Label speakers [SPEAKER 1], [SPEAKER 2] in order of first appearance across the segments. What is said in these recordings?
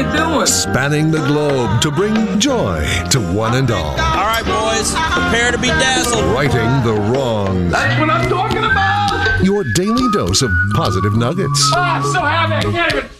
[SPEAKER 1] you doing?
[SPEAKER 2] Spanning the globe to bring joy to one and all.
[SPEAKER 3] All right, boys, prepare to be dazzled.
[SPEAKER 2] Righting the wrongs.
[SPEAKER 1] That's what I'm talking about.
[SPEAKER 2] Your daily dose of positive nuggets.
[SPEAKER 1] Oh, I'm so happy I can't even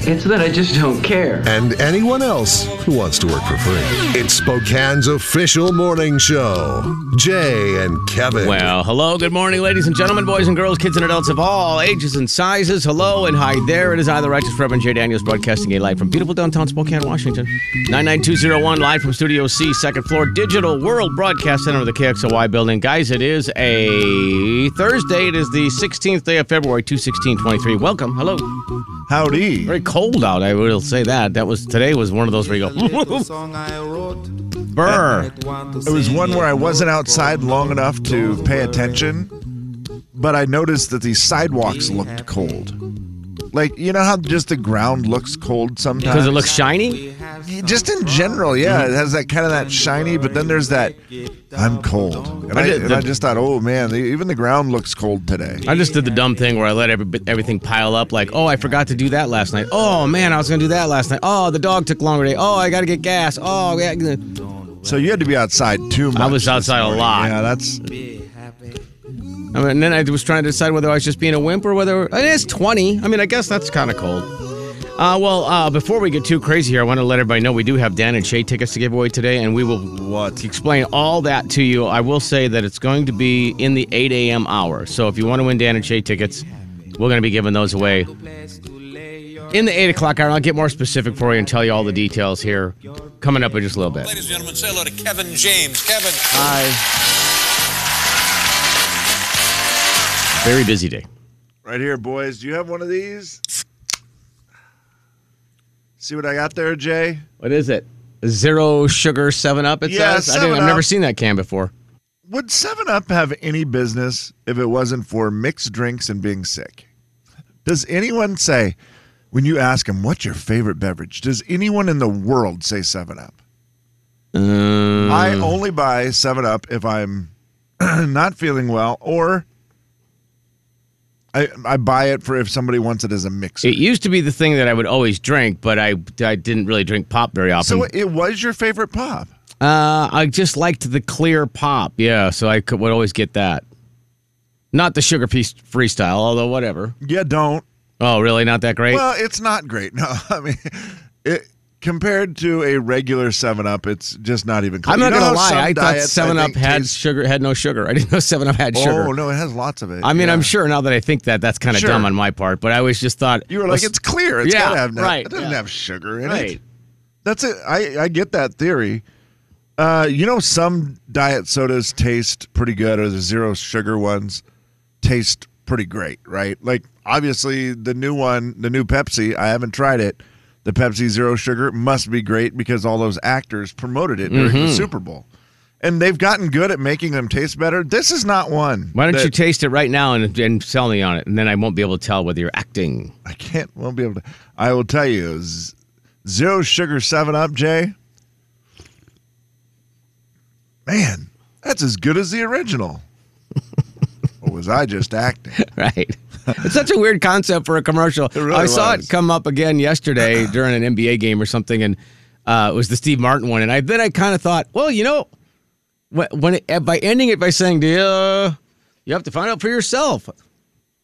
[SPEAKER 4] It's that I just don't care.
[SPEAKER 2] and anyone else who wants to work for free. It's Spokane's official morning show. Jay and Kevin.
[SPEAKER 3] Well, hello, good morning, ladies and gentlemen, boys and girls, kids and adults of all ages and sizes. Hello and hi there. It is I, the Righteous Reverend Jay Daniels, broadcasting a live from beautiful downtown Spokane, Washington. 99201, live from Studio C, second floor, Digital World Broadcast Center of the KXOY building. Guys, it is a Thursday. It is the 16th day of February, 21623. Welcome. Hello.
[SPEAKER 5] Howdy.
[SPEAKER 3] Very cold out, I will say that. That was Today was one of those where you go, hmm. Burr.
[SPEAKER 5] It was one where I wasn't outside long enough to pay attention, but I noticed that the sidewalks looked cold. Like, you know how just the ground looks cold sometimes?
[SPEAKER 3] Because it looks shiny?
[SPEAKER 5] Just in general, yeah. It has that kind of that shiny, but then there's that I'm cold. And
[SPEAKER 3] I
[SPEAKER 5] I,
[SPEAKER 3] did
[SPEAKER 5] and
[SPEAKER 3] the-
[SPEAKER 5] I just thought, oh man, the, even the ground looks cold today.
[SPEAKER 3] I just did the dumb thing where I let every, everything pile up. Like, oh, I forgot to do that last night. Oh man, I was gonna do that last night. Oh, the dog took longer today. Oh, I gotta get gas. Oh, yeah.
[SPEAKER 5] So you had to be outside too much.
[SPEAKER 3] I was outside a lot.
[SPEAKER 5] Yeah, that's
[SPEAKER 3] I mean, and then I was trying to decide whether I was just being a wimp or whether it's 20. I mean, I guess that's kind of cold. Uh, well, uh, before we get too crazy here, I want to let everybody know we do have Dan and Shay tickets to give away today, and we will
[SPEAKER 5] what?
[SPEAKER 3] explain all that to you. I will say that it's going to be in the 8 a.m. hour. So if you want to win Dan and Shay tickets, we're going to be giving those away in the 8 o'clock hour. I'll get more specific for you and tell you all the details here coming up in just a little bit.
[SPEAKER 6] Ladies and gentlemen, say hello to Kevin James. Kevin.
[SPEAKER 5] Hi.
[SPEAKER 3] Very busy day.
[SPEAKER 5] Right here, boys. Do you have one of these? See what I got there, Jay?
[SPEAKER 3] What is it? Zero sugar 7 Up, it
[SPEAKER 5] Yeah,
[SPEAKER 3] says? I think,
[SPEAKER 5] 7
[SPEAKER 3] I've never seen that can before.
[SPEAKER 5] Would 7 Up have any business if it wasn't for mixed drinks and being sick? Does anyone say, when you ask them, what's your favorite beverage, does anyone in the world say 7 Up?
[SPEAKER 3] Um,
[SPEAKER 5] I only buy 7 Up if I'm not feeling well or I, I buy it for if somebody wants it as a mixer.
[SPEAKER 3] It used to be the thing that I would always drink, but I, I didn't really drink pop very often.
[SPEAKER 5] so it was your favorite pop?
[SPEAKER 3] uh, I just liked the clear pop. Yeah, so I could, would always get that. Not the sugar piece freestyle, although whatever.
[SPEAKER 5] Yeah, don't.
[SPEAKER 3] Oh, really? Not that great?
[SPEAKER 5] Well, it's not great. No, I mean, it compared to a regular Seven Up, it's just not even. Close.
[SPEAKER 3] I'm not
[SPEAKER 5] You know
[SPEAKER 3] gonna lie. I thought
[SPEAKER 5] diets,
[SPEAKER 3] Seven
[SPEAKER 5] I
[SPEAKER 3] Up had sugar, had no sugar. I didn't know Seven Up had sugar.
[SPEAKER 5] Oh no, it has lots of it.
[SPEAKER 3] I mean,
[SPEAKER 5] yeah.
[SPEAKER 3] I'm sure now that I think that, that's kind of
[SPEAKER 5] Sure.
[SPEAKER 3] dumb on my part. But I always just thought
[SPEAKER 5] You were like, it's clear. It's
[SPEAKER 3] yeah,
[SPEAKER 5] have
[SPEAKER 3] right,
[SPEAKER 5] It doesn't
[SPEAKER 3] yeah.
[SPEAKER 5] have sugar in
[SPEAKER 3] right.
[SPEAKER 5] it. That's it. I I get that theory. Uh, you know, some diet sodas taste pretty good, or the zero sugar ones taste pretty great, right? Like obviously the new one, the new Pepsi. I haven't tried it. The Pepsi Zero Sugar must be great because all those actors promoted it during
[SPEAKER 3] Mm-hmm.
[SPEAKER 5] the Super Bowl, and they've gotten good at making them taste better. This is not one.
[SPEAKER 3] Why don't
[SPEAKER 5] that-
[SPEAKER 3] you taste it right now and, and sell me on it, and then I won't be able to tell whether you're acting.
[SPEAKER 5] I can't. Won't be able to. I will tell you, z- zero sugar Seven Up, Jay. Man, that's as good as the original. or was I just acting?
[SPEAKER 3] Right. It's such a weird concept for a commercial.
[SPEAKER 5] really
[SPEAKER 3] I saw
[SPEAKER 5] was.
[SPEAKER 3] it come up again yesterday during an NBA game or something, and uh, it was the Steve Martin one. And I then I kind of thought, well, you know, when, when it, by ending it by saying, "Do you, uh, you have to find out for yourself?"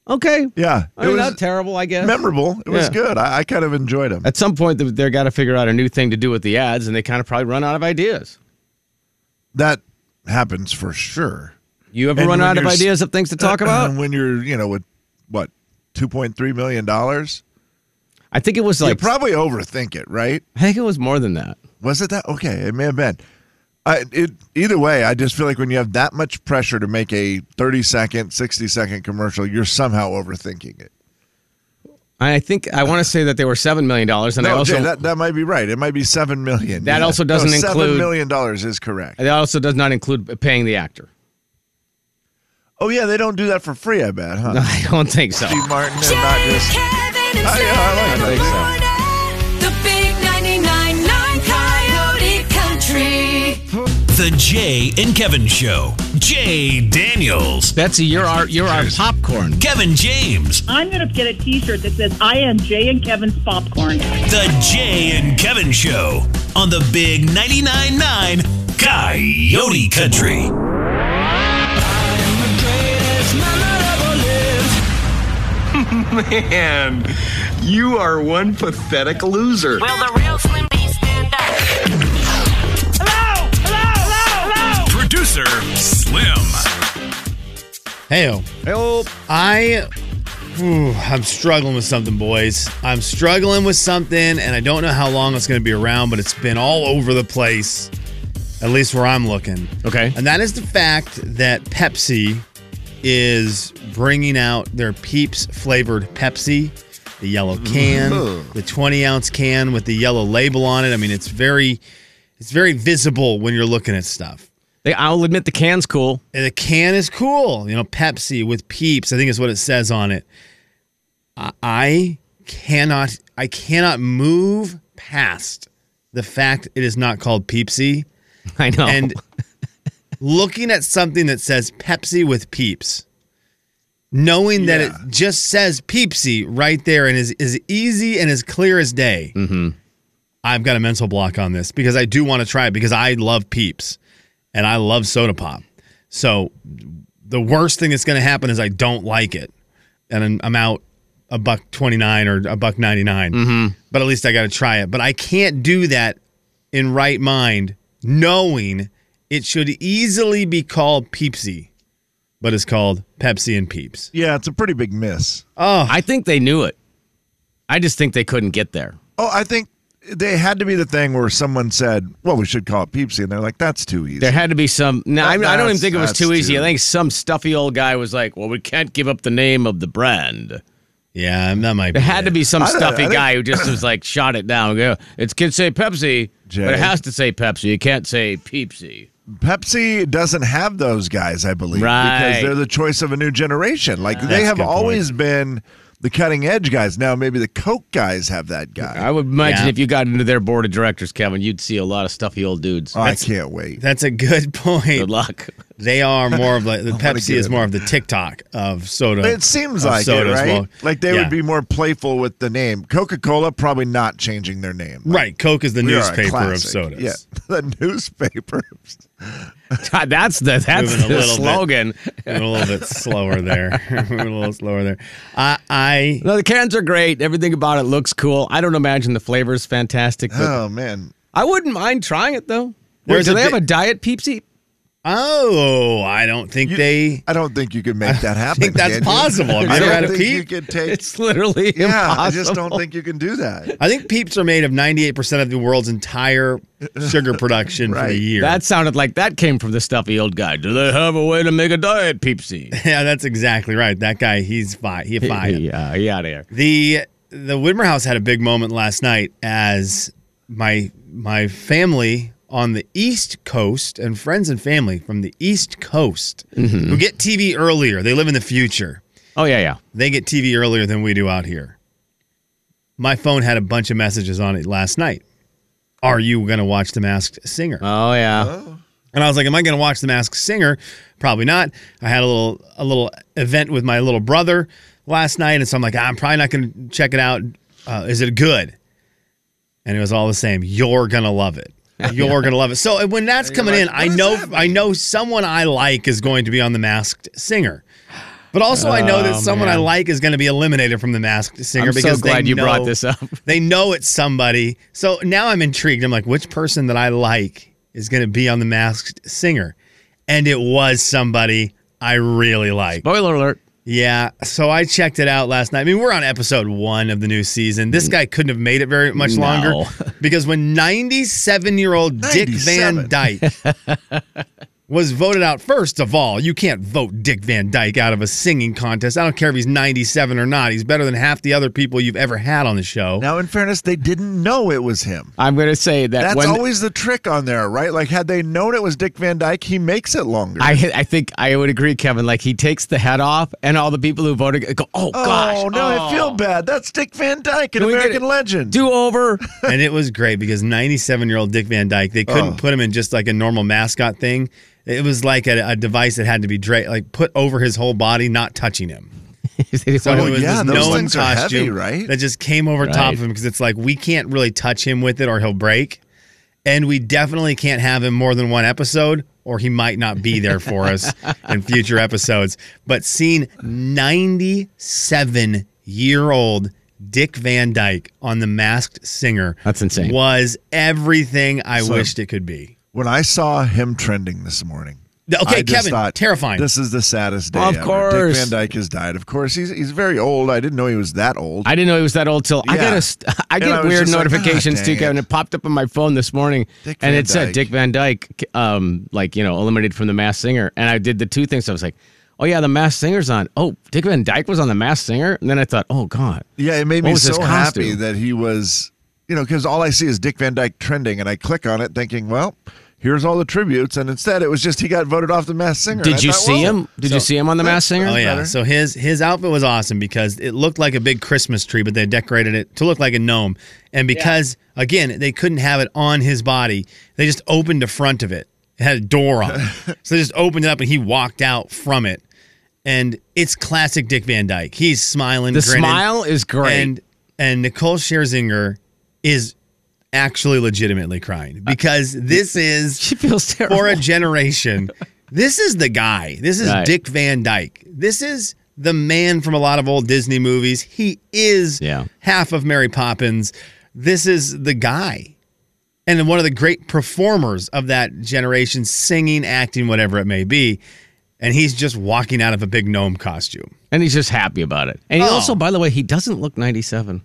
[SPEAKER 3] Okay.
[SPEAKER 5] Yeah,
[SPEAKER 3] I mean, not terrible, I guess.
[SPEAKER 5] memorable. It was good. I, I kind of enjoyed them.
[SPEAKER 3] At some point, they- they're got to figure out a new thing to do with the ads, and they kind of probably run out of ideas.
[SPEAKER 5] That happens for sure.
[SPEAKER 3] You ever
[SPEAKER 5] And
[SPEAKER 3] run out of ideas of things to talk about?
[SPEAKER 5] when you're, you know, with what two point three million dollars,
[SPEAKER 3] I think it was
[SPEAKER 5] you
[SPEAKER 3] like
[SPEAKER 5] probably overthink it, right?
[SPEAKER 3] I think it was more than that.
[SPEAKER 5] Was it that? Okay, it may have been. I, it, either way, I just feel like when you have that much pressure to make a 30 second, 60 second commercial, you're somehow overthinking it.
[SPEAKER 3] I think I want to say that they were seven million dollars, and I also
[SPEAKER 5] Jay, that, that might be right. It might be 7 million.
[SPEAKER 3] That also doesn't
[SPEAKER 5] no,
[SPEAKER 3] include-
[SPEAKER 5] $7 million is correct.
[SPEAKER 3] That also does not include paying the actor.
[SPEAKER 5] Oh yeah, they don't do that for free. I bet, huh?
[SPEAKER 3] No, I don't think so.
[SPEAKER 5] Steve Martin and not just.
[SPEAKER 7] Kevin and
[SPEAKER 5] Oh, yeah, I like
[SPEAKER 7] Slim. The big 99.9 Coyote
[SPEAKER 8] The Jay and Kevin Show. Jay Daniels.
[SPEAKER 3] Betsy, you're our you're our popcorn.
[SPEAKER 8] Kevin James.
[SPEAKER 9] I'm going to get a T-shirt that says "I am Jay and Kevin's popcorn."
[SPEAKER 8] The Jay and Kevin Show on the Big 99.9 9 Coyote Country.
[SPEAKER 1] Man, you are one pathetic loser.
[SPEAKER 7] Will the real Slim B stand up?
[SPEAKER 9] Hello, hello, hello, hello.
[SPEAKER 8] Producer Slim.
[SPEAKER 10] Heyo.
[SPEAKER 3] Oh,
[SPEAKER 10] I Whew, I'm struggling with something, boys. I'm struggling with something, and I don't know how long it's going to be around, but it's been all over the place, at least where I'm looking.
[SPEAKER 3] Okay.
[SPEAKER 10] And that is the fact that Pepsi is bringing out their Peeps flavored Pepsi, the yellow can, mm-hmm. the 20 ounce can with the yellow label on it. I mean, it's very, it's very visible when you're looking at stuff.
[SPEAKER 3] I'll admit the can's cool.
[SPEAKER 10] And the can is cool. You know, Pepsi with Peeps. I think is what it says on it. I- I cannot. I cannot move past the fact it is not called Peepsy.
[SPEAKER 3] I know.
[SPEAKER 10] And looking at something that says Pepsi with Peeps, knowing that it just says Peepsy right there and is is easy and as clear as day.
[SPEAKER 3] Mm-hmm.
[SPEAKER 10] I've got a mental block on this because I do want to try it because I love Peeps and I love soda pop. So the worst thing that's going to happen is I don't like it, and I'm, I'm out a buck twenty nine or a buck 99
[SPEAKER 3] Mm-hmm.
[SPEAKER 10] But at least I got to try it. But I can't do that in right mind, knowing it should easily be called Peepsy, but it's called Pepsi and Peeps.
[SPEAKER 5] Yeah, it's a pretty big miss.
[SPEAKER 10] Oh,
[SPEAKER 3] I think they knew it. I just think they couldn't get there.
[SPEAKER 5] Oh, I think they had to be the thing where someone said, "Well, we should call it Peepsy," and they're like, "That's too easy."
[SPEAKER 3] There had to be some. No, I,
[SPEAKER 5] That-
[SPEAKER 3] I don't even think it was too easy.
[SPEAKER 5] too-
[SPEAKER 3] I think some stuffy old guy was like, "Well, we can't give up the name of the brand."
[SPEAKER 10] yeah, that might be.
[SPEAKER 3] There had to be some
[SPEAKER 5] I
[SPEAKER 3] stuffy
[SPEAKER 5] I think-
[SPEAKER 3] guy who just was like, shot it down. Go, It's can say Pepsi,
[SPEAKER 5] Jay.
[SPEAKER 3] but it has to say Pepsi. You can't say Peepsy.
[SPEAKER 5] Pepsi doesn't have those guys, I believe,
[SPEAKER 3] Right.
[SPEAKER 5] because they're the choice of a new generation. Like they have
[SPEAKER 10] good point.
[SPEAKER 5] always been the cutting edge guys. Now maybe the Coke guys have that guy.
[SPEAKER 3] I would imagine
[SPEAKER 10] Yeah.
[SPEAKER 3] if you got into their board of directors, Kevin, you'd see a lot of stuffy old dudes.
[SPEAKER 5] Oh, I can't wait.
[SPEAKER 10] That's a good point.
[SPEAKER 3] Good luck.
[SPEAKER 10] They are more of like the Pepsi is more of the TikTok of soda.
[SPEAKER 5] It seems
[SPEAKER 10] of
[SPEAKER 5] like it, right?
[SPEAKER 10] Well,
[SPEAKER 5] like they
[SPEAKER 10] yeah.
[SPEAKER 5] would be more playful with the name. Coca Cola probably not changing their name. Like,
[SPEAKER 10] right. Coke is the
[SPEAKER 5] we are a
[SPEAKER 10] newspaper of
[SPEAKER 5] classic.
[SPEAKER 10] sodas.
[SPEAKER 5] Yeah, the newspaper.
[SPEAKER 3] God, that's the that's
[SPEAKER 10] Moving
[SPEAKER 3] the
[SPEAKER 10] little bit.
[SPEAKER 3] slogan.
[SPEAKER 10] Moving a little bit slower there. Moving a little slower there. I, I
[SPEAKER 3] No, the cans are great. Everything about it looks cool. I don't imagine the flavor's fantastic, but
[SPEAKER 5] Oh man,
[SPEAKER 3] I wouldn't mind trying it though. Wait, do
[SPEAKER 10] a
[SPEAKER 3] they have a diet Peepsy?
[SPEAKER 10] Oh, I don't think
[SPEAKER 5] You-
[SPEAKER 10] they.
[SPEAKER 5] I don't think you could make that happen.
[SPEAKER 10] I think that's possible. Have you
[SPEAKER 5] I
[SPEAKER 10] ever
[SPEAKER 5] don't
[SPEAKER 10] had a
[SPEAKER 5] think
[SPEAKER 10] peep?
[SPEAKER 5] You could take.
[SPEAKER 3] It's literally
[SPEAKER 5] yeah,
[SPEAKER 3] impossible.
[SPEAKER 5] I just don't think you can do that.
[SPEAKER 10] I think Peeps are made of 98% of the world's entire sugar production for the year.
[SPEAKER 3] That sounded like that came from the stuffy old guy. Do they have a way to make a diet Peepsy?
[SPEAKER 10] yeah, that's exactly right. That guy, he's fine. He fine.
[SPEAKER 3] yeah, uh, yeah, there.
[SPEAKER 10] The the Widmer House had a big moment last night as my my family on the East Coast and friends and family from the East Coast who get TV earlier. They live in the future.
[SPEAKER 3] Oh yeah, yeah.
[SPEAKER 10] They get TV earlier than we do out here. My phone had a bunch of messages on it last night. Are you going to watch The Masked Singer?
[SPEAKER 3] Oh yeah.
[SPEAKER 10] And I was like, "Am I going to watch The Masked Singer?" Probably not. I had a little a little event with my little brother last night, and so I'm like, "I'm probably not going to check it out. Uh, is it good?" And it was all the same. You're gonna love it. You're gonna love it. So uh, when that's coming in, I know I know someone I like is going to be on The Masked Singer. But also, I know that
[SPEAKER 3] Oh,
[SPEAKER 10] someone I like is going to be eliminated from the Masked Singer
[SPEAKER 3] I'm so
[SPEAKER 10] because
[SPEAKER 3] glad
[SPEAKER 10] they
[SPEAKER 3] you
[SPEAKER 10] know,
[SPEAKER 3] brought this up.
[SPEAKER 10] They know it's somebody. So now I'm intrigued. I'm like, which person that I like is going to be on the Masked Singer? And it was somebody I really like.
[SPEAKER 3] Spoiler alert.
[SPEAKER 10] Yeah. So I checked it out last night. I mean, we're on episode one of the new season. This guy couldn't have made it very much
[SPEAKER 3] No.
[SPEAKER 10] longer because when 97 year old Dick Van Dyke was voted out first of all. You can't vote Dick Van Dyke out of a singing contest. I don't care if he's 97 or not. He's better than half the other people you've ever had on the show.
[SPEAKER 5] Now, in fairness, they didn't know it was him.
[SPEAKER 3] I'm going to say that
[SPEAKER 5] That's
[SPEAKER 3] when
[SPEAKER 5] always the trick on there, right? Like, had they known it was Dick Van Dyke, he makes it longer.
[SPEAKER 3] I I think I would agree, Kevin. Like he takes the head off, and all the people who voted go, "Oh, oh gosh,
[SPEAKER 5] oh, no, I feel bad. That's Dick Van Dyke, an
[SPEAKER 3] Can
[SPEAKER 5] American legend.
[SPEAKER 3] do over."
[SPEAKER 10] and it was great because 97 year old Dick Van Dyke, they couldn't
[SPEAKER 5] Oh.
[SPEAKER 10] put him in just like a normal mascot thing. It was like a, a device that had to be dra- like put over his whole body, not touching him. So
[SPEAKER 5] Oh,
[SPEAKER 10] it was
[SPEAKER 5] yeah,
[SPEAKER 10] this
[SPEAKER 5] things are heavy, right?
[SPEAKER 10] that just came over top of him because it's like we can't really touch him with it or he'll break. And we definitely can't have him more than one episode or he might not be there for us in future episodes. But seeing 97 year old Dick Van Dyke on The Masked Singer
[SPEAKER 3] That's insane.
[SPEAKER 10] was everything I
[SPEAKER 5] So-
[SPEAKER 10] wished it could be.
[SPEAKER 5] When I saw him trending this morning,
[SPEAKER 10] Okay,
[SPEAKER 5] I just
[SPEAKER 10] Kevin,
[SPEAKER 5] thought,
[SPEAKER 10] terrifying.
[SPEAKER 5] This is the saddest day.
[SPEAKER 3] Of
[SPEAKER 5] ever.
[SPEAKER 3] course.
[SPEAKER 5] Dick Van Dyke has died. Of course, he's he's very old. I didn't know he was that old.
[SPEAKER 3] I didn't know he was that old till I got a I
[SPEAKER 5] And
[SPEAKER 3] get
[SPEAKER 5] I
[SPEAKER 3] weird
[SPEAKER 5] just like,
[SPEAKER 3] notifications
[SPEAKER 5] "Ah,
[SPEAKER 3] too, Kevin.
[SPEAKER 5] it."
[SPEAKER 3] It popped up on my phone this morning,
[SPEAKER 5] Dick
[SPEAKER 3] and
[SPEAKER 5] Van
[SPEAKER 3] it said Dick Van Dyke, um, like you know, eliminated from the Mass Singer. And I did the two things. I was like, oh yeah, the Mass Singer's on. Oh, Dick Van Dyke was on the Mass Singer, and then I thought, oh god,
[SPEAKER 5] yeah, it made me so happy that he was, you know, because all I see is Dick Van Dyke trending, and I click on it thinking, well, here's all the tributes, and instead it was just he got voted off the Masked Singer.
[SPEAKER 3] did you
[SPEAKER 5] thought,
[SPEAKER 3] see
[SPEAKER 5] well,
[SPEAKER 3] him? Did you see him on the Mass Singer?
[SPEAKER 10] Oh yeah.
[SPEAKER 5] better.
[SPEAKER 10] So his his outfit was awesome because it looked like a big Christmas tree, but they decorated it to look like a gnome. And because again, they couldn't have it on his body, they just opened the front of it. It had a door on it. so they just opened it up and he walked out from it. And it's classic Dick Van Dyke. He's smiling.
[SPEAKER 3] The
[SPEAKER 10] grinning.
[SPEAKER 3] smile is great.
[SPEAKER 10] And and Nicole Scherzinger is actually legitimately crying because this is
[SPEAKER 3] she feels terrible.
[SPEAKER 10] for a generation. this is the guy. This is
[SPEAKER 3] Right.
[SPEAKER 10] Dick Van Dyke. This is the man from a lot of old Disney movies. He is
[SPEAKER 3] Yeah.
[SPEAKER 10] half of Mary Poppins. This is the guy. And one of the great performers of that generation, singing, acting, whatever it may be. And he's just walking out of a big gnome costume.
[SPEAKER 3] and he's just happy about it. And he
[SPEAKER 10] Oh.
[SPEAKER 3] also, by the way, he doesn't look 97.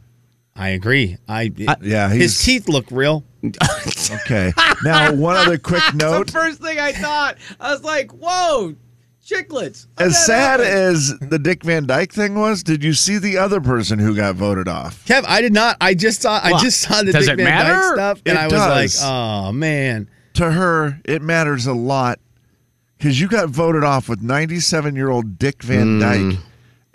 [SPEAKER 10] I agree. I,
[SPEAKER 5] Yeah,
[SPEAKER 10] his teeth look real.
[SPEAKER 5] okay. Now, one other quick note.
[SPEAKER 3] the first thing I thought. I was like, whoa, chiclets.
[SPEAKER 5] As sad as the Dick Van Dyke thing was, did you see the other person who got voted off?
[SPEAKER 10] Kev, I did not. I just saw. I just saw the
[SPEAKER 3] does
[SPEAKER 10] Dick Van
[SPEAKER 3] matter?
[SPEAKER 10] Dyke stuff, and
[SPEAKER 5] It
[SPEAKER 10] I was
[SPEAKER 5] does.
[SPEAKER 10] like, "Oh man."
[SPEAKER 5] To her, it matters a lot because you got voted off with 97 year old Dick Van mm. Dyke,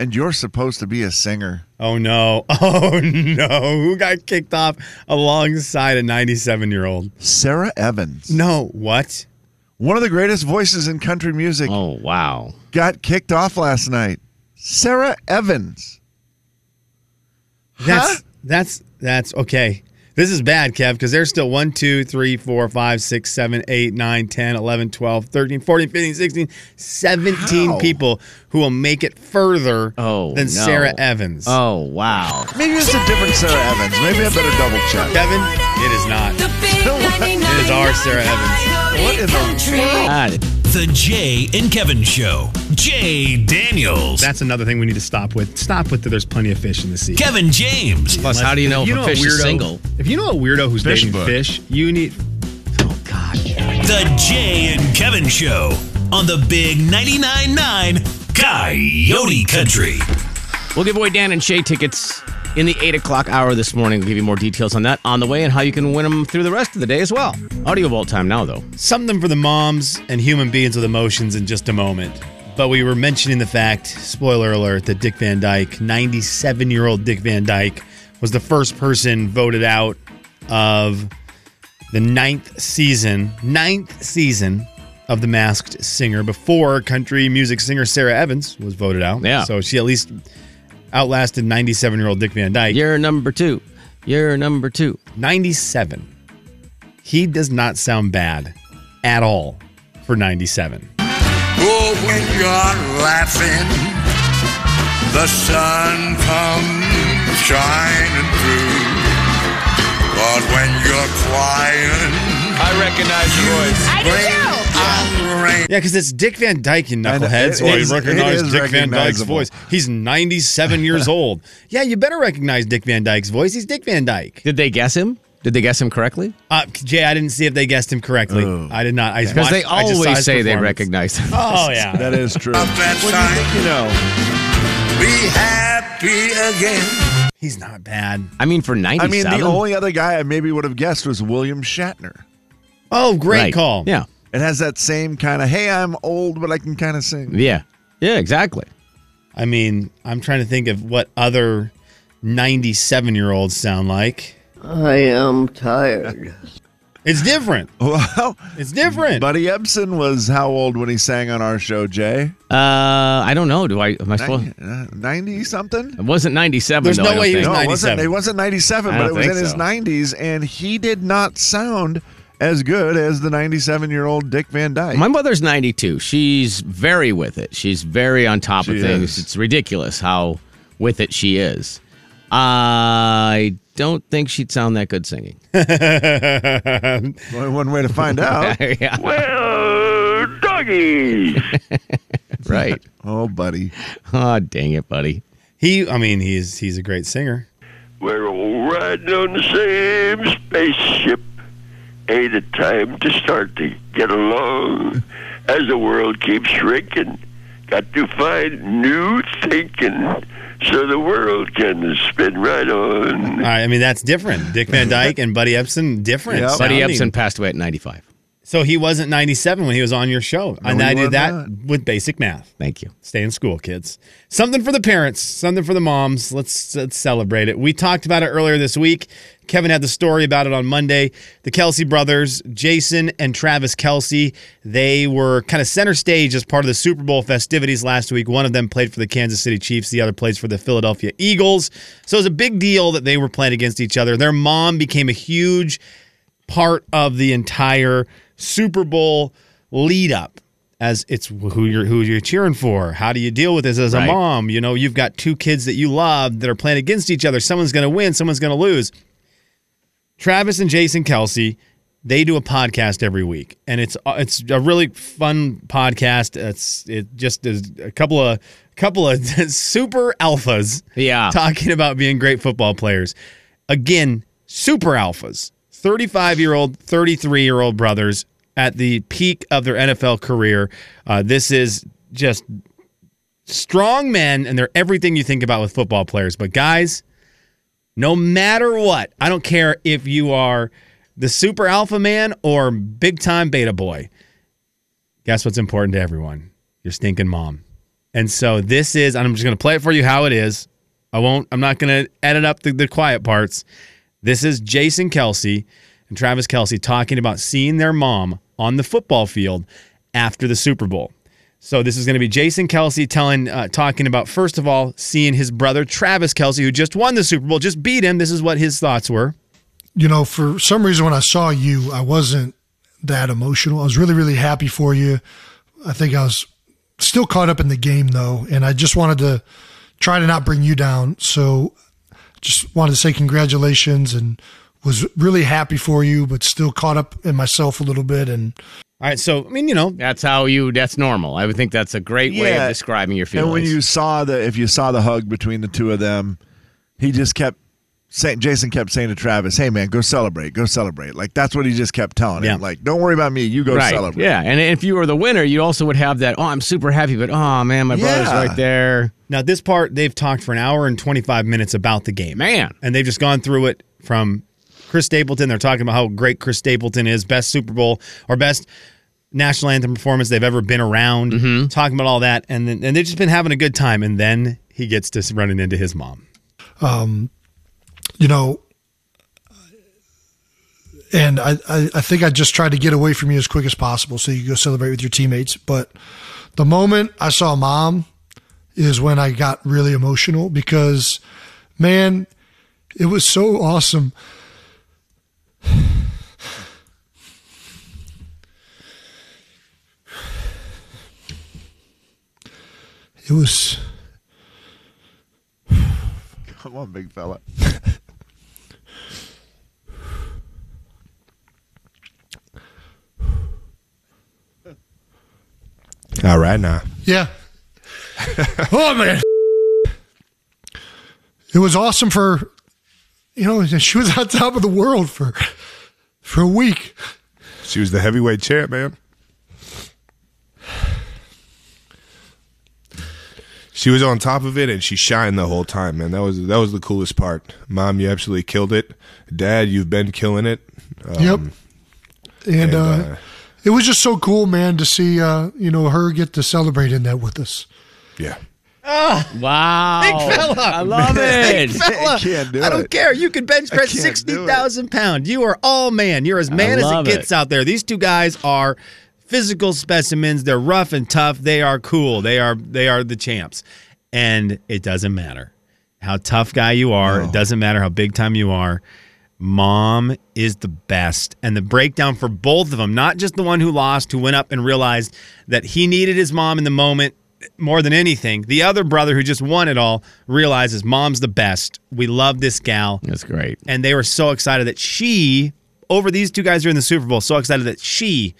[SPEAKER 5] and you're supposed to be a singer.
[SPEAKER 10] Oh no! Oh no! Who got kicked off alongside a 97 year old?
[SPEAKER 5] Sara Evans,
[SPEAKER 10] No, what?
[SPEAKER 5] one of the greatest voices in country music,
[SPEAKER 3] Oh, wow.
[SPEAKER 5] got kicked off last night. Sara Evans.
[SPEAKER 10] That's
[SPEAKER 5] Huh?
[SPEAKER 10] that's that's okay. This is bad, Kev, because there's still 1, 2, 3, 4, 5, 6, 7, 8, 9, 10, 11, 12, 13, 14, 15, 16, 17
[SPEAKER 5] How?
[SPEAKER 10] people who will make it further
[SPEAKER 3] Oh,
[SPEAKER 10] than
[SPEAKER 3] no.
[SPEAKER 10] Sara Evans.
[SPEAKER 3] Oh, wow.
[SPEAKER 5] Maybe it's a different Sara Evans. Maybe I better double check.
[SPEAKER 10] Kevin, it is not. It is our Sara Evans.
[SPEAKER 5] What in the
[SPEAKER 7] country.
[SPEAKER 3] God.
[SPEAKER 8] The Jay and Kevin Show. Jay Daniels.
[SPEAKER 10] That's another thing we need to stop with. Stop with the there's plenty of fish in the sea.
[SPEAKER 8] Kevin James.
[SPEAKER 3] Plus, how do you know if a fish is single?
[SPEAKER 10] If you know a weirdo who's
[SPEAKER 5] Fish
[SPEAKER 10] dating
[SPEAKER 5] book.
[SPEAKER 10] fish, you need.
[SPEAKER 3] Oh, God.
[SPEAKER 8] The Jay and Kevin Show on the Big 99.9 9 Coyote Country.
[SPEAKER 3] We'll give away Dan and Shay tickets in the 8 o'clock hour this morning. We'll give you more details on that on the way and how you can win them through the rest of the day as well. Audio Vault time now, though.
[SPEAKER 10] Something for the moms and human beings with emotions in just a moment. But we were mentioning the fact, spoiler alert, that Dick Van Dyke, 97 year old Dick Van Dyke, was the first person voted out of the ninth season, ninth season of The Masked Singer before country music singer Sara Evans was voted out.
[SPEAKER 3] Yeah.
[SPEAKER 10] So she at least outlasted 97 year old Dick Van Dyke.
[SPEAKER 3] You're number two. You're number two.
[SPEAKER 10] 97. He does not sound bad at all for 97.
[SPEAKER 11] Oh, when you're laughing, the sun comes shining through. But when you're crying,
[SPEAKER 6] I recognize your voice.
[SPEAKER 11] I do too. Rain.
[SPEAKER 10] Yeah, because it's Dick Van Dyke in
[SPEAKER 5] Knuckleheads, know.
[SPEAKER 10] Knucklehead, so I recognize Dick Van Dyke's voice. He's 97 years old. Yeah, you better recognize Dick Van Dyke's voice. He's Dick Van Dyke.
[SPEAKER 3] Did they guess him? Did they guess him correctly?
[SPEAKER 10] Uh, Jay, I didn't see if they guessed him correctly. I did not. I
[SPEAKER 3] Because they
[SPEAKER 10] watched- I just saw
[SPEAKER 3] always say they
[SPEAKER 10] performance.
[SPEAKER 3] recognize him.
[SPEAKER 10] Oh yeah,
[SPEAKER 5] That is true.
[SPEAKER 11] Up that
[SPEAKER 5] What do you think
[SPEAKER 11] sign,
[SPEAKER 5] you know?
[SPEAKER 11] be happy again.
[SPEAKER 10] he's not bad.
[SPEAKER 3] I mean, for
[SPEAKER 5] I mean, the only other guy I maybe would have guessed was William Shatner.
[SPEAKER 10] Oh, great
[SPEAKER 3] Right.
[SPEAKER 10] call.
[SPEAKER 3] Yeah.
[SPEAKER 5] It has that same kind of, hey, I'm old, but I can kind of sing.
[SPEAKER 3] Yeah. Yeah, exactly.
[SPEAKER 10] I mean, I'm trying to think of what other 97 year olds sound like.
[SPEAKER 12] I am tired.
[SPEAKER 10] It's different.
[SPEAKER 5] Well,
[SPEAKER 10] It's different.
[SPEAKER 5] Buddy Ebsen was how old when he sang on our show, Jay?
[SPEAKER 3] Uh, I don't know. Do I? Am I supposed?
[SPEAKER 5] 90 something?
[SPEAKER 3] It wasn't 97.
[SPEAKER 10] There's
[SPEAKER 3] though,
[SPEAKER 10] no way he was
[SPEAKER 3] think.
[SPEAKER 5] No, it wasn't,
[SPEAKER 10] 97.
[SPEAKER 5] it wasn't 97, but it was in
[SPEAKER 3] think
[SPEAKER 5] his 90s, and he did not sound as good as the 97 year old Dick Van Dyke.
[SPEAKER 3] My mother's 92. She's very with it. She's very on top of things.
[SPEAKER 5] is.
[SPEAKER 3] It's ridiculous how with it she is. I don't think she'd sound that good singing.
[SPEAKER 5] Only one way to find out.
[SPEAKER 3] yeah,
[SPEAKER 13] Well, doggy.
[SPEAKER 3] right.
[SPEAKER 5] oh, buddy.
[SPEAKER 3] Oh, dang it, buddy.
[SPEAKER 10] he, I mean, he's he's a great singer.
[SPEAKER 13] We're all riding on the same spaceship. Ain't it time to start to get along? As the world keeps shrinking, got to find new thinking so the world can spin right on.
[SPEAKER 10] All right, I mean, that's different. Dick Van Dyke and Buddy Ebsen, different.
[SPEAKER 5] Yep.
[SPEAKER 3] Buddy
[SPEAKER 10] sounding.
[SPEAKER 3] Ebsen passed away at 95.
[SPEAKER 10] So he wasn't 97 when he was on your show. and I did that
[SPEAKER 5] not.
[SPEAKER 10] with basic math.
[SPEAKER 3] Thank you.
[SPEAKER 10] Stay in school, kids. Something for the parents, something for the moms. Let's, let's celebrate it. We talked about it earlier this week. Kevin had the story about it on Monday. The Kelce brothers, Jason and Travis Kelce, they were kind of center stage as part of the Super Bowl festivities last week. One of them played for the Kansas City Chiefs, the other plays for the Philadelphia Eagles. So it was a big deal that they were playing against each other. Their mom became a huge part of the entire Super Bowl lead up as it's who you're who you're cheering for. How do you deal with this as a mom? You know, you've got two kids that you love that are playing against each other. Someone's going to win, someone's going to lose. Travis and Jason Kelce, they do a podcast every week, and it's uh, it's a really fun podcast. It's it just is a couple of couple of super alphas
[SPEAKER 3] Yeah.
[SPEAKER 10] talking about being great football players. Again, super alphas. 35 year old, 33 year old brothers at the peak of their NFL career. Uh, this is just strong men, and they're everything you think about with football players. But, guys, no matter what, I don't care if you are the super alpha man or big time beta boy. Guess what's important to everyone? Your stinking mom. And so this is, I'm just going to play it for you how it is. I won't, I'm not going to edit up the, the quiet parts. This is Jason Kelce and Travis Kelce talking about seeing their mom on the football field after the Super Bowl. So this is going to be Jason Kelce telling, uh, talking about first of all seeing his brother Travis Kelce, who just won the Super Bowl, just beat him. This is what his thoughts were.
[SPEAKER 14] you know, for some reason when I saw you, I wasn't that emotional. I was really, really happy for you. I think I was still caught up in the game though, and I just wanted to try to not bring you down. So just wanted to say congratulations and was really happy for you, but still caught up in myself a little bit. And
[SPEAKER 10] All right, so I mean, you know,
[SPEAKER 3] That's how you. That's normal. I would think that's a great way of describing your feelings.
[SPEAKER 5] And when you saw the, if you saw the hug between the two of them, he just kept saying, Jason kept saying to Travis, hey man, go celebrate, go celebrate. Like that's what he just kept telling
[SPEAKER 10] Yeah.
[SPEAKER 5] him. Like, don't worry about me, you go
[SPEAKER 3] right.
[SPEAKER 5] celebrate.
[SPEAKER 3] Yeah, and if you were the winner, you also would have that. Oh, I'm super happy, but oh man, my brother's
[SPEAKER 5] Yeah.
[SPEAKER 3] right there.
[SPEAKER 10] now this part they've talked for an hour and 25 minutes about the game.
[SPEAKER 3] Man.
[SPEAKER 10] and they've just gone through it from Chris Stapleton. They're talking about how great Chris Stapleton is, best Super Bowl or best national anthem performance they've ever been around.
[SPEAKER 3] Mm-hmm.
[SPEAKER 10] Talking about all that, and then, and they've just been having a good time. And then he gets to running into his mom.
[SPEAKER 14] um, you know, and I, I, I think I just tried to get away from you as quick as possible so you could go celebrate with your teammates. But the moment I saw mom is when I got really emotional because, man, it was so awesome. It was.
[SPEAKER 5] Come on, big fella.
[SPEAKER 15] All right now.
[SPEAKER 14] Yeah. oh man. It was awesome for you know, she was on top of the world for for a week.
[SPEAKER 15] She was the heavyweight champ, man. She was on top of it and she shined the whole time, man. That was that was the coolest part. Mom, you absolutely killed it. Dad, you've been killing it. Um,
[SPEAKER 14] yep. And,
[SPEAKER 15] and,
[SPEAKER 14] uh,
[SPEAKER 15] uh,
[SPEAKER 14] it was just so cool, man, to see uh, you know her get to celebrate in that with us.
[SPEAKER 15] Yeah.
[SPEAKER 10] Oh,
[SPEAKER 3] wow.
[SPEAKER 10] Big fella.
[SPEAKER 3] I love
[SPEAKER 10] Big
[SPEAKER 3] it.
[SPEAKER 10] fella.
[SPEAKER 5] can't do
[SPEAKER 10] I don't
[SPEAKER 5] it.
[SPEAKER 10] care. You can bench press
[SPEAKER 5] can't
[SPEAKER 10] 60,000 pounds. You are all man. You're as man as it
[SPEAKER 3] love
[SPEAKER 10] gets
[SPEAKER 3] it.
[SPEAKER 10] out there. These two guys are physical specimens. They're rough and tough. They are cool. They are they are the champs. And it doesn't matter how tough guy you are. It doesn't matter how big time you are. Mom is the best. And the breakdown for both of them, not just the one who lost, who went up and realized that he needed his mom in the moment more than anything. The other brother who just won it all realizes mom's the best. We love this gal.
[SPEAKER 3] That's great.
[SPEAKER 10] And they were so excited that she, over these two guys who are in the Super Bowl, so excited that she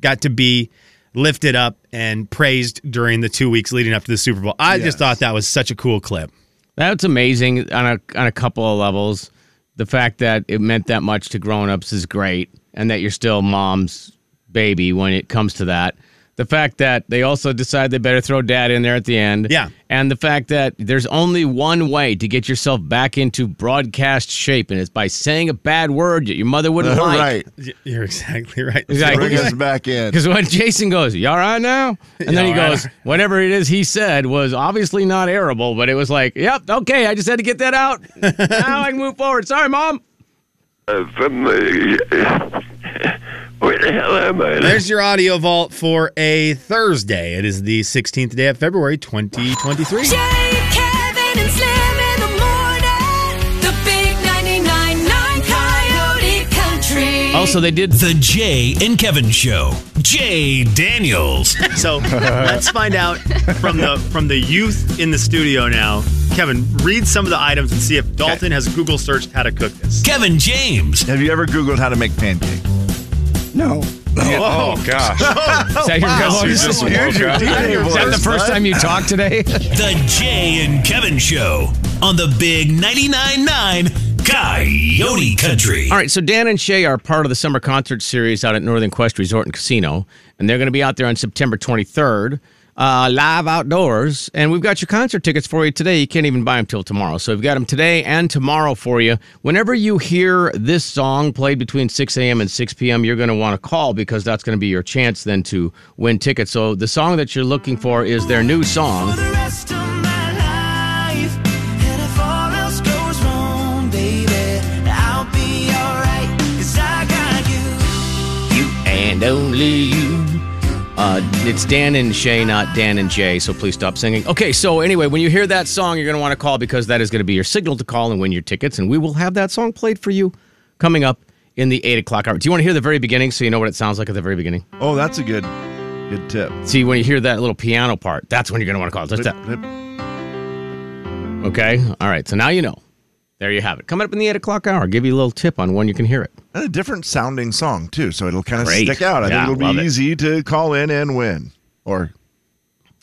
[SPEAKER 10] got to be lifted up and praised during the two weeks leading up to the Super Bowl. I
[SPEAKER 5] Yes.
[SPEAKER 10] just thought that was such a cool clip.
[SPEAKER 3] That's amazing on a on a couple of levels. The fact that it meant that much to grown-ups is great, and that you're still mom's baby when it comes to that. The fact that they also decide they better throw dad in there at the end.
[SPEAKER 10] Yeah.
[SPEAKER 3] And the fact that there's only one way to get yourself back into broadcast shape, and it's by saying a bad word that your mother wouldn't like.
[SPEAKER 5] right.
[SPEAKER 10] You're exactly right.
[SPEAKER 3] Exactly.
[SPEAKER 5] Bring us back in.
[SPEAKER 3] Because when Jason goes, "You all right now?" and then he
[SPEAKER 10] You all right?
[SPEAKER 3] goes, "Whatever it is he said was obviously not airable, but it was like, yep, okay, I just had to get that out. now I can move forward. Sorry, mom."
[SPEAKER 13] Uh, from uh, where the hell am I?
[SPEAKER 10] There's your audio vault for a Thursday. It is the 16th day of February, 2023.
[SPEAKER 7] Jay, Kevin, and Slim in the morning. The big 99.9 Coyote Country.
[SPEAKER 3] Also, they did
[SPEAKER 8] The Jay and Kevin Show. Jay Daniels.
[SPEAKER 10] So let's find out from the from the youth in the studio now. Kevin, read some of the items and see if Dalton has Google searched how to cook this.
[SPEAKER 8] Kevin James.
[SPEAKER 5] Have you ever Googled how to make pancakes?
[SPEAKER 12] No.
[SPEAKER 15] Oh, oh, gosh.
[SPEAKER 3] Is that your
[SPEAKER 5] Wow.
[SPEAKER 3] voice?
[SPEAKER 15] Jesus,
[SPEAKER 5] Here's your
[SPEAKER 15] Walker.
[SPEAKER 5] DJ
[SPEAKER 3] Is that the
[SPEAKER 5] voice,
[SPEAKER 3] first
[SPEAKER 5] bud.
[SPEAKER 3] time you talked today?
[SPEAKER 8] The Jay and Kevin Show on the Big 99.9 Coyote Country.
[SPEAKER 3] All right, so Dan and Shay are part of the summer concert series out at Northern Quest Resort and Casino, and they're going to be out there on September 23rd, uh, live outdoors. And we've got your concert tickets for you today. You can't even buy them till tomorrow. So we've got them today and tomorrow for you. Whenever you hear this song played between 6 a.m. and 6 p.m., you're going to want to call because that's going to be your chance then to win tickets. So the song that you're looking for is their new song.
[SPEAKER 7] For the rest of my life. And if all else goes wrong, baby, I'll be alright. Cause I got you.
[SPEAKER 3] You and only you. Uh, it's Dan and Shay, not Dan and Jay, so please stop singing. Okay, so anyway, when you hear that song, you're going to want to call because that is going to be your signal to call and win your tickets, and we will have that song played for you coming up in the 8 o'clock hour. Do you want to hear the very beginning so you know what it sounds like at the very beginning?
[SPEAKER 5] Oh, that's a good, good tip.
[SPEAKER 3] See, when you hear that little piano part, that's when you're going to want to call. Just that. Okay? All right, so now you know. There you have it. Coming up in the 8 o'clock hour, I'll give you a little tip on when you can hear it.
[SPEAKER 5] And a different sounding song too, so it'll kind of
[SPEAKER 3] Great.
[SPEAKER 5] stick out. I
[SPEAKER 3] Yeah,
[SPEAKER 5] think it'll be easy to call in and win. Or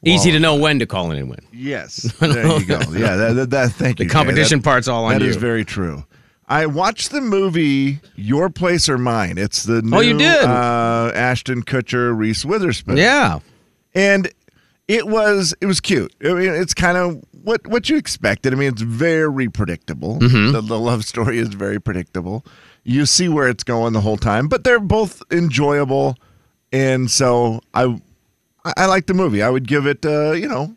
[SPEAKER 3] Easy to know when to call in and win.
[SPEAKER 5] yes, there you go. Yeah, that, that, that- thank
[SPEAKER 3] The
[SPEAKER 5] you. Jay.
[SPEAKER 3] competition
[SPEAKER 5] That-
[SPEAKER 3] part's all on
[SPEAKER 5] That
[SPEAKER 3] you.
[SPEAKER 5] is very true. I watched the movie Your Place or Mine. It's the new
[SPEAKER 3] Oh, you did?
[SPEAKER 5] Uh, Ashton Kutcher, Reese Witherspoon.
[SPEAKER 3] Yeah.
[SPEAKER 5] and it was it was cute. I mean, it's kind of what what you expected. I mean, it's very predictable.
[SPEAKER 3] Mm-hmm.
[SPEAKER 5] The, the love story is very predictable. You see where it's going the whole time, but they're both enjoyable, and so I I, I like the movie. I would give it uh, you know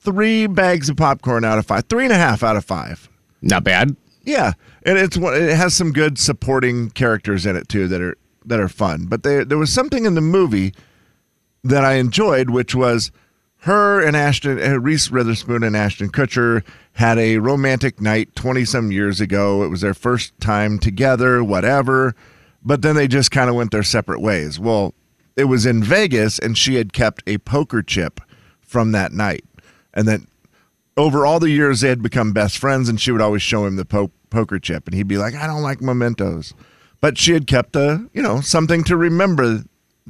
[SPEAKER 5] three bags of popcorn out of five, three and a half out of five.
[SPEAKER 3] Not bad.
[SPEAKER 5] Yeah, and it's one- it has some good supporting characters in it too that are that are fun. But there there was something in the movie that I enjoyed, which was her and Ashton uh, Reese Witherspoon and Ashton Kutcher had a romantic night twenty some years ago. It was their first time together, whatever. But then they just kind of went their separate ways. Well, it was in Vegas, and she had kept a poker chip from that night, and then over all the years they had become best friends and she would always show him the po- poker chip and he'd be like i don't like mementos but she had kept a you know something to remember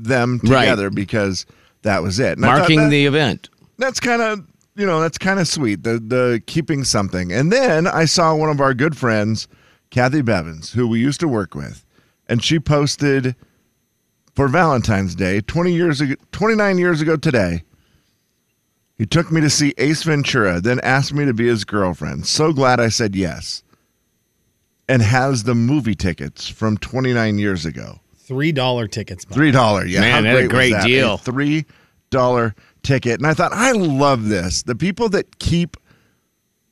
[SPEAKER 5] them
[SPEAKER 3] Right.
[SPEAKER 5] together because that was it And
[SPEAKER 3] Marking
[SPEAKER 5] that-
[SPEAKER 3] the event.
[SPEAKER 5] that's kind of you know that's kind of sweet the the keeping something and then i saw one of our good friends Kathy Bevins, who we used to work with, and she posted for Valentine's Day 20 years ago, 29 years ago today. He took me to see Ace Ventura, then asked me to be his girlfriend. So glad I said yes. And has the movie tickets from 29 years ago.
[SPEAKER 10] Three dollar tickets. Bob.
[SPEAKER 5] Three dollar, yeah.
[SPEAKER 3] Man,
[SPEAKER 5] How
[SPEAKER 3] that's a great
[SPEAKER 5] that?
[SPEAKER 3] deal.
[SPEAKER 5] three dollar ticket, and I thought I love this. The people that keep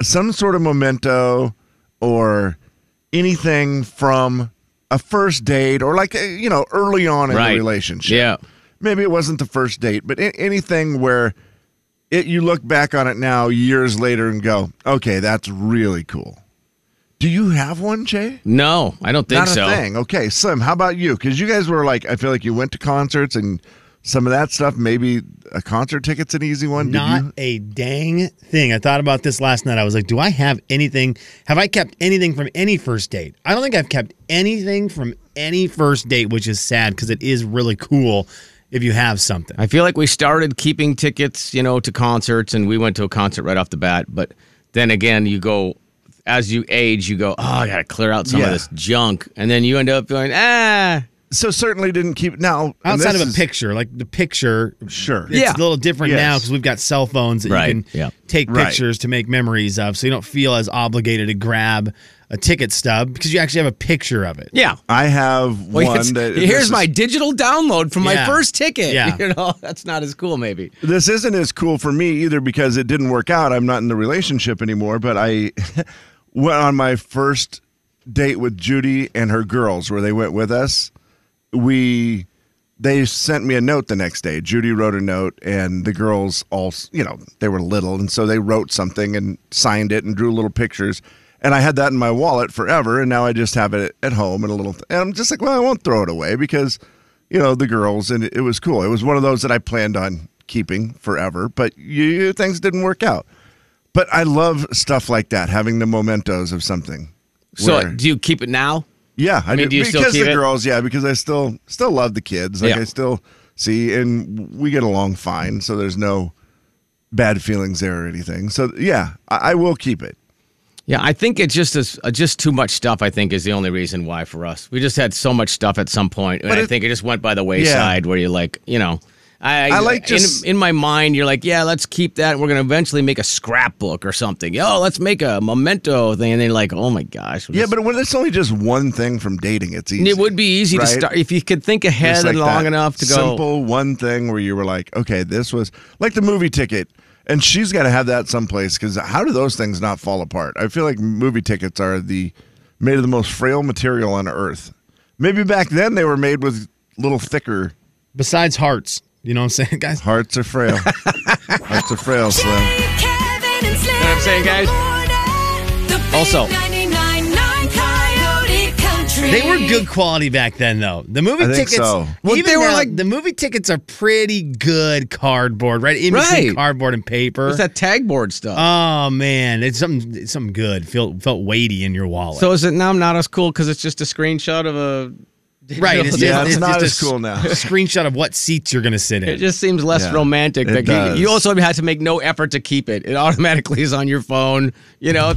[SPEAKER 5] some sort of memento or anything from a first date or like uh, you know early on in
[SPEAKER 3] Right.
[SPEAKER 5] the relationship.
[SPEAKER 3] Yeah.
[SPEAKER 5] maybe it wasn't the first date, but anything where it you look back on it now years later and go, okay, that's really cool. Do you have one, Jay?
[SPEAKER 3] No, I don't think
[SPEAKER 5] Not a
[SPEAKER 3] so.
[SPEAKER 5] thing. Okay, Slim, how about you? Because you guys were like, I feel like you went to concerts and some of that stuff. Maybe a concert ticket's an easy one. Did
[SPEAKER 10] Not
[SPEAKER 5] you?
[SPEAKER 10] a dang thing. I thought about this last night. I was like, do I have anything? Have I kept anything from any first date? I don't think I've kept anything from any first date, which is sad because it is really cool if you have something.
[SPEAKER 3] I feel like we started keeping tickets, you know, to concerts, and we went to a concert right off the bat. But then again, you go as you age, you go, oh, I got to clear out some
[SPEAKER 5] Yeah.
[SPEAKER 3] of this junk, and then you end up going, ah.
[SPEAKER 5] So certainly didn't keep now and
[SPEAKER 10] Outside
[SPEAKER 5] this
[SPEAKER 10] of a
[SPEAKER 5] is-
[SPEAKER 10] picture, like the picture,
[SPEAKER 5] Sure.
[SPEAKER 10] it's
[SPEAKER 3] Yeah.
[SPEAKER 10] a little different
[SPEAKER 5] Yes.
[SPEAKER 10] now because we've got cell phones that
[SPEAKER 3] Right.
[SPEAKER 10] you can
[SPEAKER 3] Yeah.
[SPEAKER 10] take
[SPEAKER 5] Right.
[SPEAKER 10] pictures to make memories of, so you don't feel as obligated to grab a ticket stub because you actually have a picture of it.
[SPEAKER 3] Yeah.
[SPEAKER 5] I have
[SPEAKER 3] Well,
[SPEAKER 5] one that
[SPEAKER 3] here's
[SPEAKER 5] is-
[SPEAKER 3] my digital download from my first ticket.
[SPEAKER 10] Yeah.
[SPEAKER 3] You know, that's not as cool, maybe.
[SPEAKER 5] This isn't as cool for me either because it didn't work out. I'm not in the relationship anymore, but I went on my first date with Judy and her girls where they went with us. We they sent me a note the next day. Judy wrote a note and the girls all, you know, they were little and so they wrote something and signed it and drew little pictures. And I had that in my wallet forever and now I just have it at home and a little and I'm just like, well, I won't throw it away because you know, the girls and it, it was cool. It was one of those that I planned on keeping forever, but you, things didn't work out. But I love stuff like that, having the mementos of something.
[SPEAKER 3] So,
[SPEAKER 5] where-
[SPEAKER 3] do you keep it now?
[SPEAKER 5] yeah, I,
[SPEAKER 3] mean, do you
[SPEAKER 5] because the
[SPEAKER 3] it?
[SPEAKER 5] girls, yeah, because I still still love the kids. Like
[SPEAKER 3] Yeah.
[SPEAKER 5] I still see, and we get along fine. So there's no bad feelings there or anything. So yeah, I, I will keep it.
[SPEAKER 3] Yeah, I think it's just as uh, just too much stuff. I think is the only reason why for us. We just had so much stuff at some point, and
[SPEAKER 5] But
[SPEAKER 3] I think it just went by the wayside. Where you're like, you know, I,
[SPEAKER 5] I like just-
[SPEAKER 3] in, in my mind, you're like, yeah, let's keep that. We're gonna eventually make a scrapbook or something. Oh, let's make a memento thing, and then you're like, oh my gosh,
[SPEAKER 5] Yeah, but when it's only just one thing from dating, it's easy.
[SPEAKER 3] it would be easy
[SPEAKER 5] right?
[SPEAKER 3] to start if you could think ahead
[SPEAKER 5] like
[SPEAKER 3] and long enough to go.
[SPEAKER 5] Simple one thing where you were like, okay, this was like the movie ticket, and she's got to have that someplace because how do those things not fall apart? I feel like movie tickets are the made of the most frail material on earth. Maybe back then they were made with little thicker.
[SPEAKER 10] Besides hearts, you know what I'm saying, guys?
[SPEAKER 5] Hearts are frail. Hearts are frail, Slim.
[SPEAKER 16] Kevin and Slim.
[SPEAKER 3] You know what I'm saying, guys? Also-
[SPEAKER 16] 99.9 Coyote Country.
[SPEAKER 10] They were good quality back then, though. The movie
[SPEAKER 5] I think
[SPEAKER 10] tickets,
[SPEAKER 5] so.
[SPEAKER 3] Well,
[SPEAKER 10] even
[SPEAKER 3] they were
[SPEAKER 10] now,
[SPEAKER 3] like-
[SPEAKER 10] the movie tickets are pretty good cardboard, right? In between
[SPEAKER 3] Right.
[SPEAKER 10] cardboard and paper.
[SPEAKER 3] What's that tag board stuff?
[SPEAKER 10] Oh man, it's something it's something good. Felt felt weighty in your wallet.
[SPEAKER 3] so is it now not as cool because it's just a screenshot of a
[SPEAKER 10] right, it's,
[SPEAKER 5] Yeah,
[SPEAKER 10] just,
[SPEAKER 5] it's not
[SPEAKER 10] just
[SPEAKER 5] as
[SPEAKER 10] a
[SPEAKER 5] cool now.
[SPEAKER 10] s- Screenshot of what seats you're going to sit in.
[SPEAKER 3] It just seems less
[SPEAKER 5] Yeah,
[SPEAKER 3] romantic.
[SPEAKER 5] it
[SPEAKER 3] you-
[SPEAKER 5] does.
[SPEAKER 3] You also have to make no effort to keep it. It automatically is on your phone. You know,